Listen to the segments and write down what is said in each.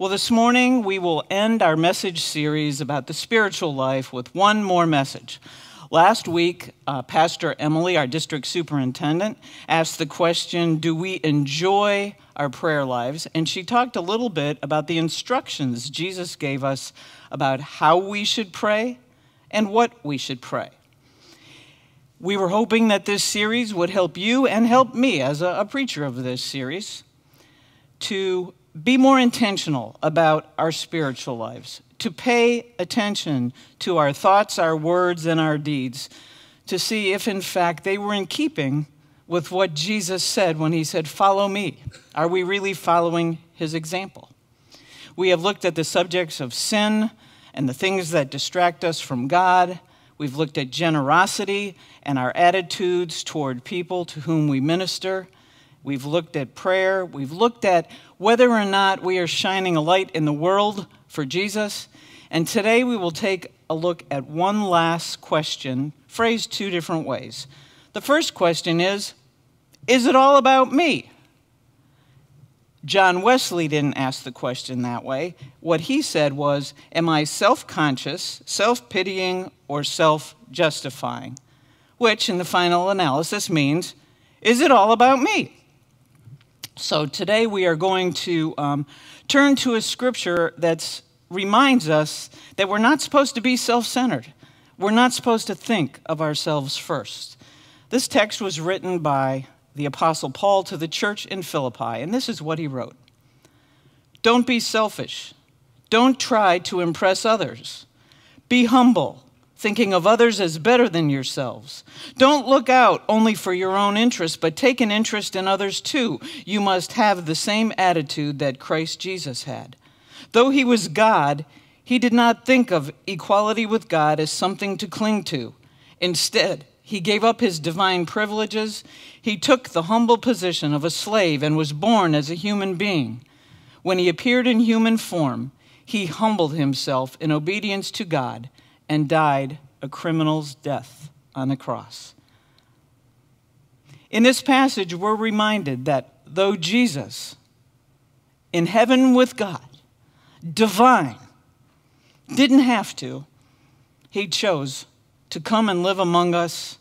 Well, this morning we will end our message series about the spiritual life with one more message. Last week, uh, Pastor Emily, our district superintendent, asked the question Do we enjoy our prayer lives? And she talked a little bit about the instructions Jesus gave us about how we should pray and what we should pray. We were hoping that this series would help you and help me as a, a preacher of this series to be more intentional about our spiritual lives, to pay attention to our thoughts, our words, and our deeds, to see if in fact they were in keeping with what Jesus said when he said, Follow me. Are we really following his example? We have looked at the subjects of sin and the things that distract us from God We've looked at generosity and our attitudes toward people to whom we minister. We've looked at prayer. We've looked at whether or not we are shining a light in the world for Jesus. And today we will take a look at one last question, phrased two different ways. The first question is Is it all about me? John Wesley didn't ask the question that way. What he said was, Am I self conscious, self pitying, or self justifying? Which, in the final analysis, means, Is it all about me? So today we are going to um, turn to a scripture that reminds us that we're not supposed to be self centered. We're not supposed to think of ourselves first. This text was written by the Apostle Paul to the church in Philippi, and this is what he wrote Don't be selfish. Don't try to impress others. Be humble, thinking of others as better than yourselves. Don't look out only for your own interest, but take an interest in others too. You must have the same attitude that Christ Jesus had. Though he was God, he did not think of equality with God as something to cling to. Instead, he gave up his divine privileges. He took the humble position of a slave and was born as a human being. When he appeared in human form, he humbled himself in obedience to God and died a criminal's death on the cross. In this passage, we're reminded that though Jesus, in heaven with God, divine, didn't have to, he chose to come and live among us,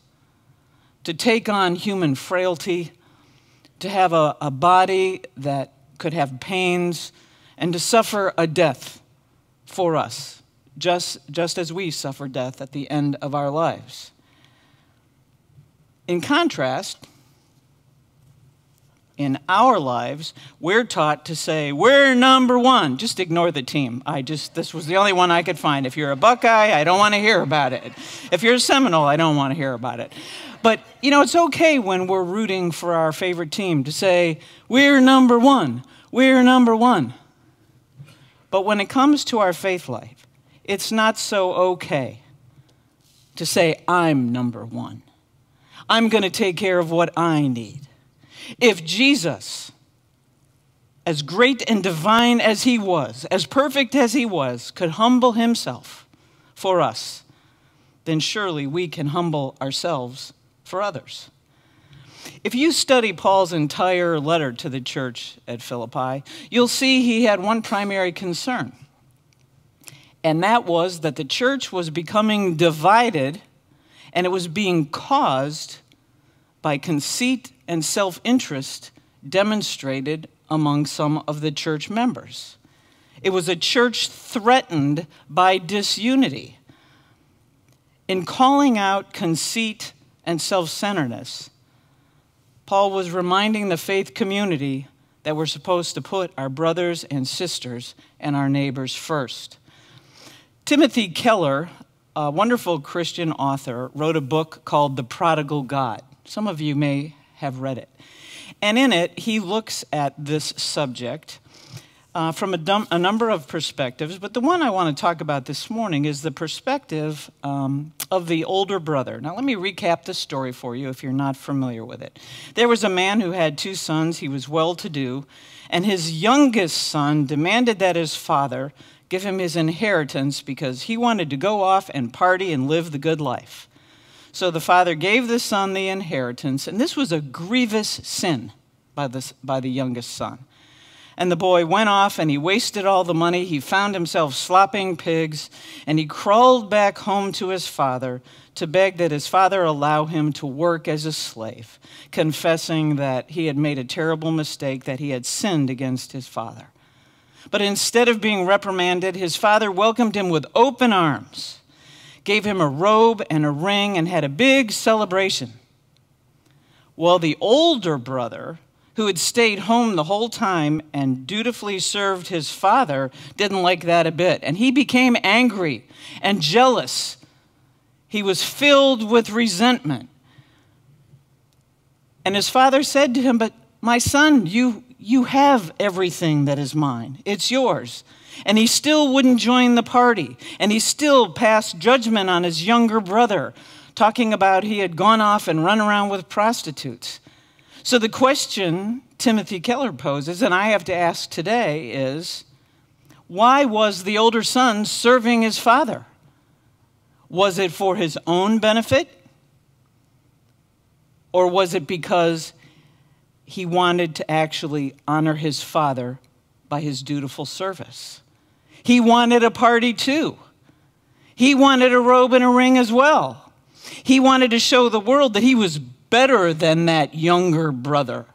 to take on human frailty, to have a, a body that could have pains, and to suffer a death for us, just, just as we suffer death at the end of our lives. In contrast, in our lives, we're taught to say, we're number one. Just ignore the team. I just, this was the only one I could find. If you're a Buckeye, I don't want to hear about it. If you're a Seminole, I don't want to hear about it. But, you know, it's okay when we're rooting for our favorite team to say, we're number one. We're number one. But when it comes to our faith life, it's not so okay to say, I'm number one. I'm going to take care of what I need. If Jesus, as great and divine as he was, as perfect as he was, could humble himself for us, then surely we can humble ourselves for others. If you study Paul's entire letter to the church at Philippi, you'll see he had one primary concern, and that was that the church was becoming divided and it was being caused by conceit and self interest demonstrated among some of the church members. It was a church threatened by disunity. In calling out conceit and self centeredness, Paul was reminding the faith community that we're supposed to put our brothers and sisters and our neighbors first. Timothy Keller, a wonderful Christian author, wrote a book called The Prodigal God. Some of you may have read it. And in it, he looks at this subject uh, from a, a, number of perspectives, but the one I want to talk about this morning is the perspective um, of the older brother. Now, let me recap the story for you if you're not familiar with it. There was a man who had two sons, he was well to do, and his youngest son demanded that his father give him his inheritance because he wanted to go off and party and live the good life. So the father gave the son the inheritance, and this was a grievous sin by the, by the youngest son. And the boy went off and he wasted all the money. He found himself slopping pigs and he crawled back home to his father to beg that his father allow him to work as a slave, confessing that he had made a terrible mistake, that he had sinned against his father. But instead of being reprimanded, his father welcomed him with open arms, gave him a robe and a ring, and had a big celebration. Well, the older brother, who had stayed home the whole time and dutifully served his father, didn't like that a bit. And he became angry and jealous. He was filled with resentment. And his father said to him, But my son, you, you have everything that is mine, it's yours. And he still wouldn't join the party. And he still passed judgment on his younger brother, talking about he had gone off and run around with prostitutes. So the question Timothy Keller poses, and I have to ask today, is why was the older son serving his father? Was it for his own benefit? Or was it because he wanted to actually honor his father by his dutiful service? He wanted a party too. He wanted a robe and a ring as well. He wanted to show the world that he was better than that younger brother.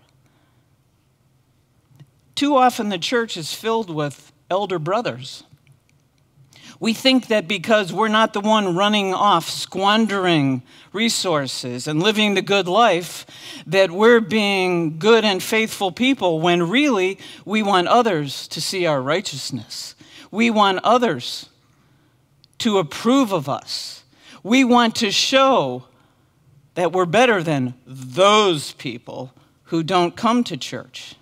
Too often, the church is filled with elder brothers. We think that because we're not the one running off, squandering resources and living the good life, that we're being good and faithful people when really we want others to see our righteousness. We want others to approve of us. We want to show that we're better than those people who don't come to church.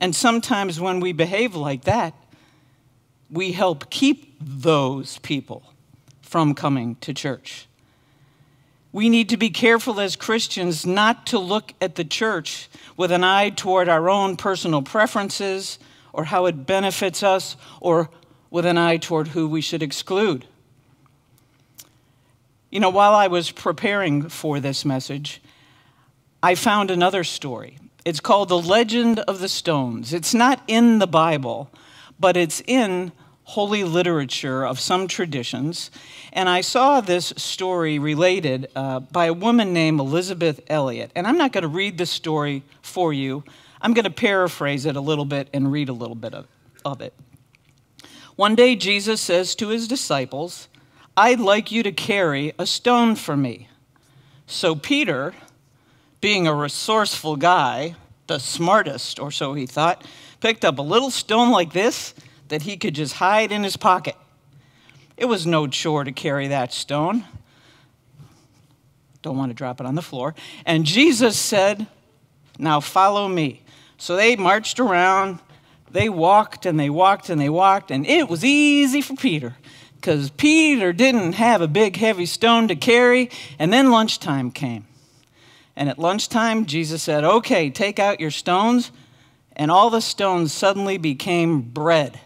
And sometimes when we behave like that, we help keep those people from coming to church. We need to be careful as Christians not to look at the church with an eye toward our own personal preferences or how it benefits us or with an eye toward who we should exclude. You know, while I was preparing for this message, I found another story. It's called The Legend of the Stones. It's not in the Bible, but it's in holy literature of some traditions. And I saw this story related uh, by a woman named Elisabeth Elliot. And I'm not going to read the story for you, I'm going to paraphrase it a little bit and read a little bit of, of it. One day, Jesus says to his disciples, I'd like you to carry a stone for me. So Peter, being a resourceful guy, the smartest, or so he thought, picked up a little stone like this that he could just hide in his pocket. It was no chore to carry that stone. Don't want to drop it on the floor. And Jesus said, Now follow me. So they marched around, they walked and they walked and they walked, and it was easy for Peter because Peter didn't have a big heavy stone to carry. And then lunchtime came. And at lunchtime, Jesus said, Okay, take out your stones. And all the stones suddenly became bread.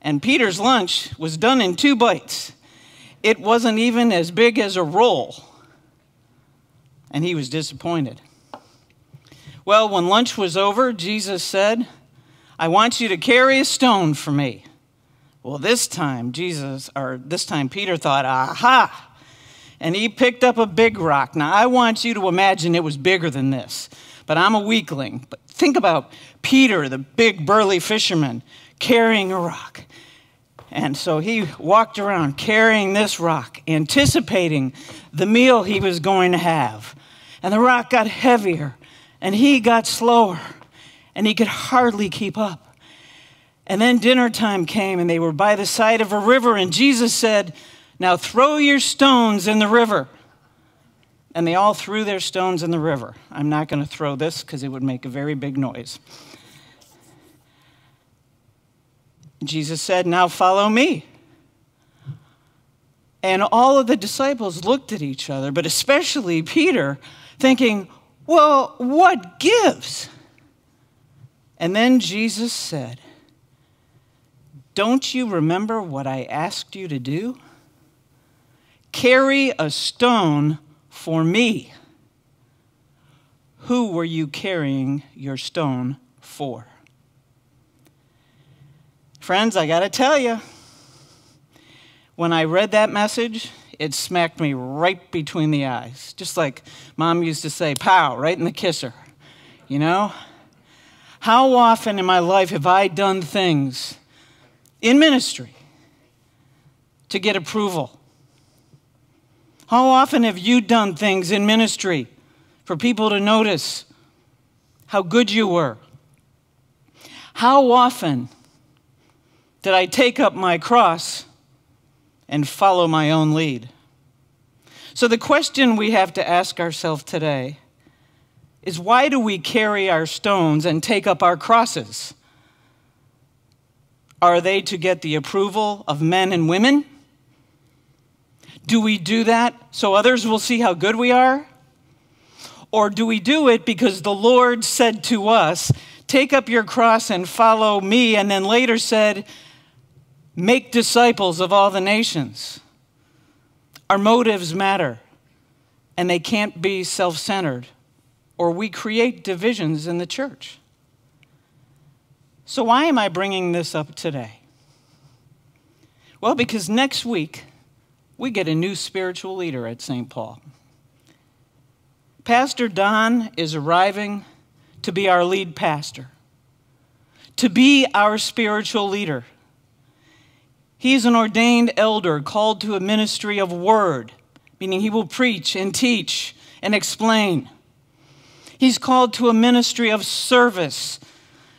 And Peter's lunch was done in two bites. It wasn't even as big as a roll. And he was disappointed. Well, when lunch was over, Jesus said, I want you to carry a stone for me. Well, this time, Jesus, or this time, Peter thought, aha! And he picked up a big rock. Now, I want you to imagine it was bigger than this, but I'm a weakling. But think about Peter, the big burly fisherman, carrying a rock. And so he walked around carrying this rock, anticipating the meal he was going to have. And the rock got heavier, and he got slower, and he could hardly keep up. And then dinner time came, and they were by the side of a river, and Jesus said, Now throw your stones in the river. And they all threw their stones in the river. I'm not going to throw this because it would make a very big noise. Jesus said, Now follow me. And all of the disciples looked at each other, but especially Peter, thinking, Well, what gives? And then Jesus said, Don't you remember what I asked you to do? Carry a stone for me. Who were you carrying your stone for? Friends, I got to tell you, when I read that message, it smacked me right between the eyes. Just like mom used to say, pow, right in the kisser. You know? How often in my life have I done things in ministry to get approval? How often have you done things in ministry for people to notice how good you were? How often did I take up my cross and follow my own lead. So, the question we have to ask ourselves today is why do we carry our stones and take up our crosses? Are they to get the approval of men and women? Do we do that so others will see how good we are? Or do we do it because the Lord said to us, Take up your cross and follow me, and then later said, make disciples of all the nations. Our motives matter, and they can't be self centered, or we create divisions in the church. So, why am I bringing this up today? Well, because next week we get a new spiritual leader at St. Paul. Pastor Don is arriving to be our lead pastor, to be our spiritual leader. He's an ordained elder called to a ministry of word, meaning he will preach and teach and explain. He's called to a ministry of service,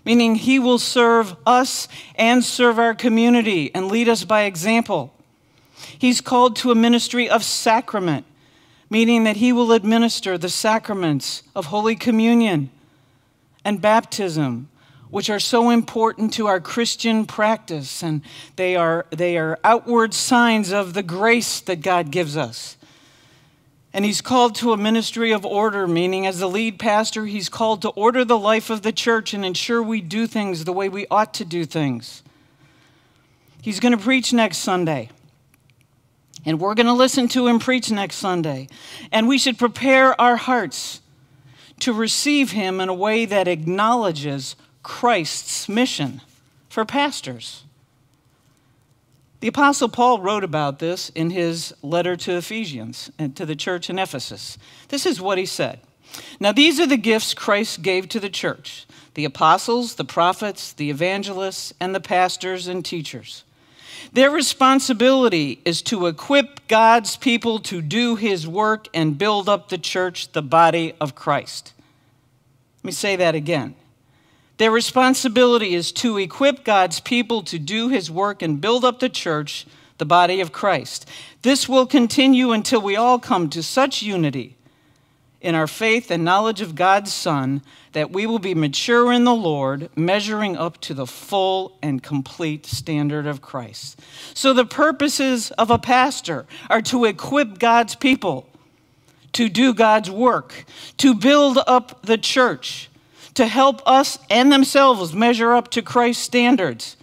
meaning he will serve us and serve our community and lead us by example. He's called to a ministry of sacrament, meaning that he will administer the sacraments of Holy Communion and baptism, which are so important to our Christian practice, and they are, they are outward signs of the grace that God gives us. And he's called to a ministry of order, meaning, as the lead pastor, he's called to order the life of the church and ensure we do things the way we ought to do things. He's going to preach next Sunday. And we're going to listen to him preach next Sunday. And we should prepare our hearts to receive him in a way that acknowledges Christ's mission for pastors. The Apostle Paul wrote about this in his letter to Ephesians and to the church in Ephesus. This is what he said Now, these are the gifts Christ gave to the church the apostles, the prophets, the evangelists, and the pastors and teachers. Their responsibility is to equip God's people to do his work and build up the church, the body of Christ. Let me say that again. Their responsibility is to equip God's people to do his work and build up the church, the body of Christ. This will continue until we all come to such unity in our faith and knowledge of God's Son that we will be mature in the Lord, measuring up to the full and complete standard of Christ. So, the purposes of a pastor are to equip God's people to do God's work, to build up the church to help us and themselves measure up to Christ's standards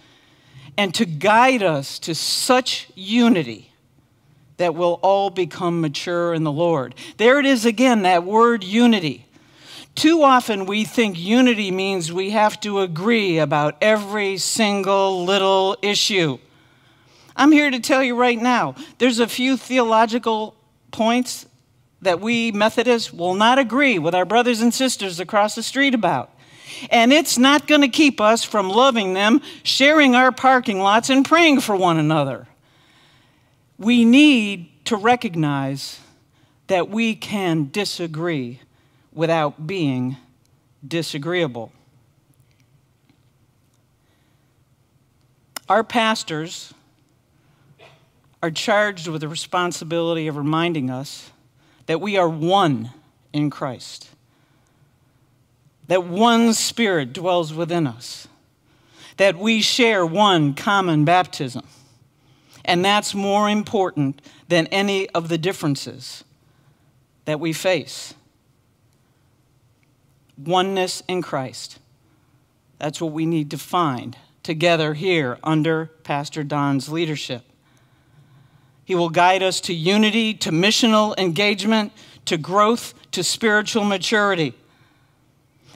and to guide us to such unity that we'll all become mature in the Lord. There it is again, that word unity. Too often we think unity means we have to agree about every single little issue. I'm here to tell you right now there's a few theological points that we Methodists will not agree with our brothers and sisters across the street about. And it's not going to keep us from loving them, sharing our parking lots, and praying for one another. We need to recognize that we can disagree without being disagreeable. Our pastors are charged with the responsibility of reminding us that we are one in Christ, that one Spirit dwells within us, that we share one common baptism. And that's more important than any of the differences that we face. Oneness in Christ. That's what we need to find together here under Pastor Don's leadership. He will guide us to unity, to missional engagement, to growth, to spiritual maturity.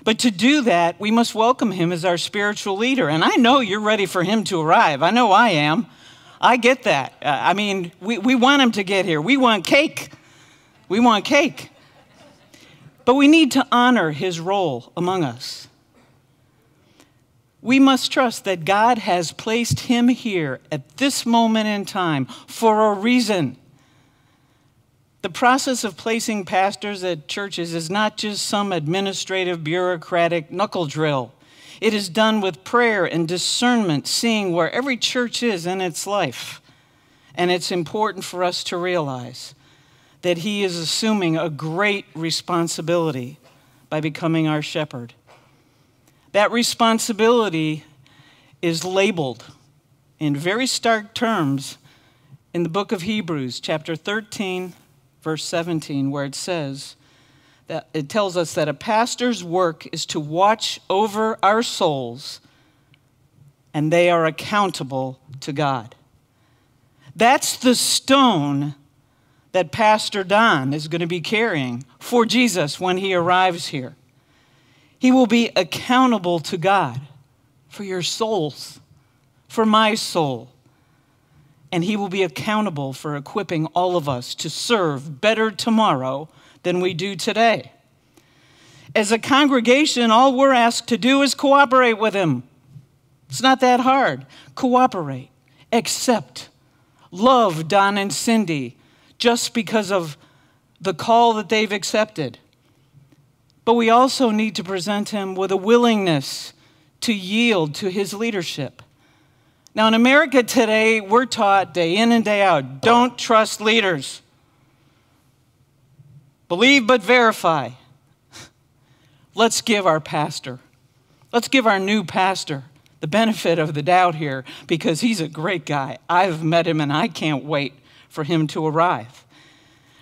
But to do that, we must welcome him as our spiritual leader. And I know you're ready for him to arrive. I know I am. I get that. Uh, I mean, we, we want him to get here. We want cake. We want cake. But we need to honor his role among us. We must trust that God has placed him here at this moment in time for a reason. The process of placing pastors at churches is not just some administrative, bureaucratic knuckle drill. It is done with prayer and discernment, seeing where every church is in its life. And it's important for us to realize that He is assuming a great responsibility by becoming our shepherd. That responsibility is labeled in very stark terms in the book of Hebrews, chapter 13, verse 17, where it says that it tells us that a pastor's work is to watch over our souls and they are accountable to God. That's the stone that Pastor Don is going to be carrying for Jesus when he arrives here. He will be accountable to God for your souls, for my soul. And He will be accountable for equipping all of us to serve better tomorrow than we do today. As a congregation, all we're asked to do is cooperate with Him. It's not that hard. Cooperate, accept, love Don and Cindy just because of the call that they've accepted. But we also need to present him with a willingness to yield to his leadership. Now, in America today, we're taught day in and day out don't trust leaders. Believe but verify. Let's give our pastor, let's give our new pastor the benefit of the doubt here because he's a great guy. I've met him and I can't wait for him to arrive.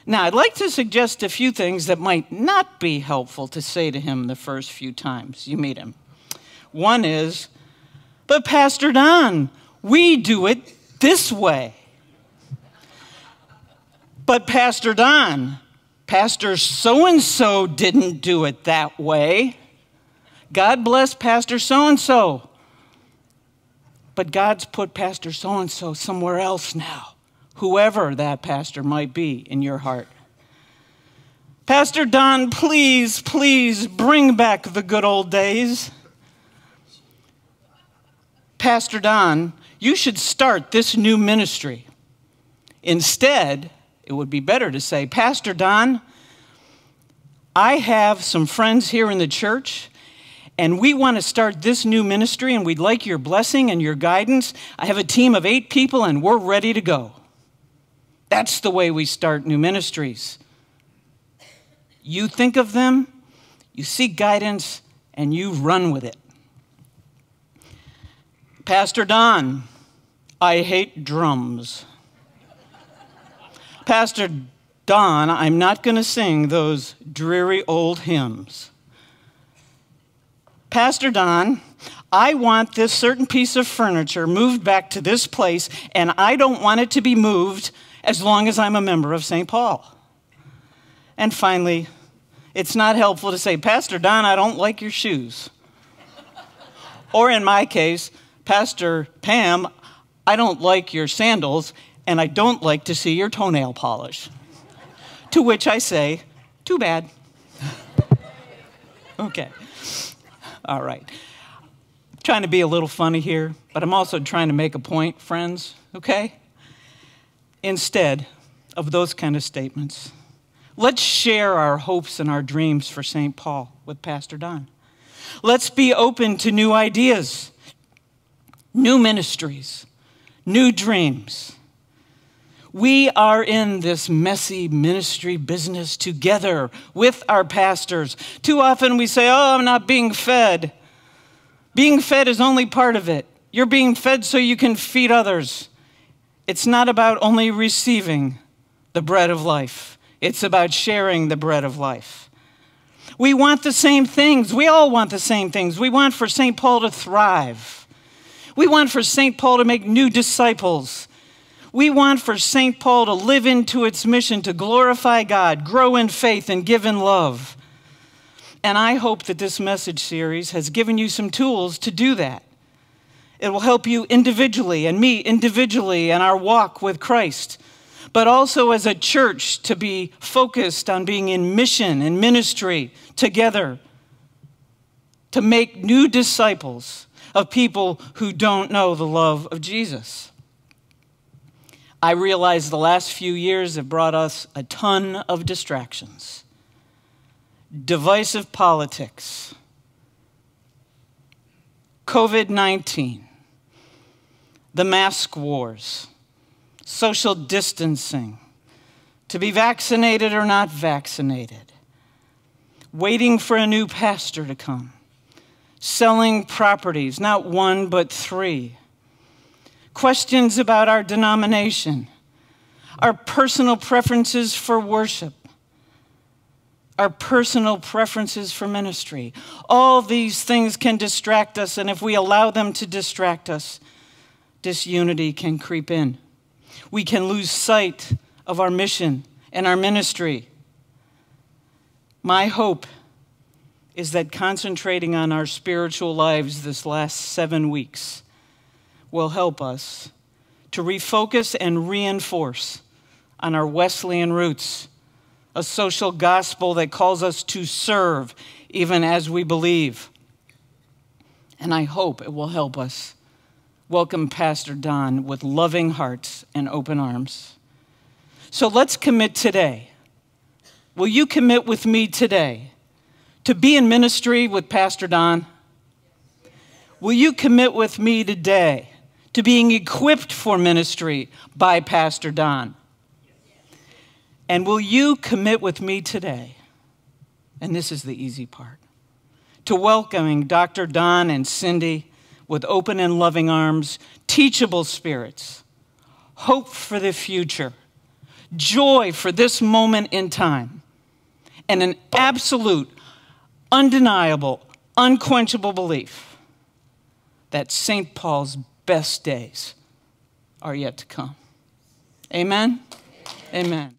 Now, I'd like to suggest a few things that might not be helpful to say to him the first few times you meet him. One is, but Pastor Don, we do it this way. But Pastor Don, Pastor so and so didn't do it that way. God bless Pastor so and so. But God's put Pastor so and so somewhere else now whoever that pastor might be in your heart. Pastor Don, please, please bring back the good old days. Pastor Don, you should start this new ministry. Instead, it would be better to say, Pastor Don, I have some friends here in the church, and we want to start this new ministry, and we'd like your blessing and your guidance. I have a team of eight people, and we're ready to go. That's the way we start new ministries. You think of them, you seek guidance, and you run with it. Pastor Don, I hate drums. Pastor Don, I'm not going to sing those dreary old hymns. Pastor Don, I want this certain piece of furniture moved back to this place, and I don't want it to be moved as long as I'm a member of St. Paul. And finally, it's not helpful to say, Pastor Don, I don't like your shoes. or in my case, Pastor Pam, I don't like your sandals, and I don't like to see your toenail polish. to which I say, too bad. okay. All right. I'm trying to be a little funny here, but I'm also trying to make a point, friends, okay? Instead of those kind of statements. Let's share our hopes and our dreams for St. Paul with Pastor Don. Let's be open to new ideas, new ministries, new dreams. We are in this messy ministry business together with our pastors. Too often we say, Oh, I'm not being fed. Being fed is only part of it. You're being fed so you can feed others. It's not about only receiving the bread of life, it's about sharing the bread of life. We want the same things. We all want the same things. We want for St. Paul to thrive. We want for St. Paul to make new disciples. We want for St. Paul to live into its mission to glorify God, grow in faith, and give in love. And I hope that this message series has given you some tools to do that. It will help you individually and me individually in our walk with Christ, but also as a church to be focused on being in mission and ministry together to make new disciples of people who don't know the love of Jesus. I realize the last few years have brought us a ton of distractions, divisive politics, COVID 19, the mask wars, social distancing, to be vaccinated or not vaccinated, waiting for a new pastor to come selling properties, not one, but three. Questions about our denomination, our personal preferences for worship, our personal preferences for ministry. All these things can distract us, and if we allow them to distract us, disunity can creep in. We can lose sight of our mission and our ministry. My hope is that concentrating on our spiritual lives this last seven weeks will help us to refocus and reinforce on our Wesleyan roots, a social gospel that calls us to serve even as we believe. And I hope it will help us welcome Pastor Don with loving hearts and open arms. So let's commit today. Will you commit with me today? to be in ministry with Pastor Don? Will you commit with me today to being equipped for ministry by Pastor Don? And will you commit with me today? And this is the easy part to welcoming Dr. Don and Cindy with open and loving arms, teachable spirits, hope for the future, joy for this moment in time, and an absolute undeniable, unquenchable belief that St. Paul's best days are yet to come. Amen? Amen.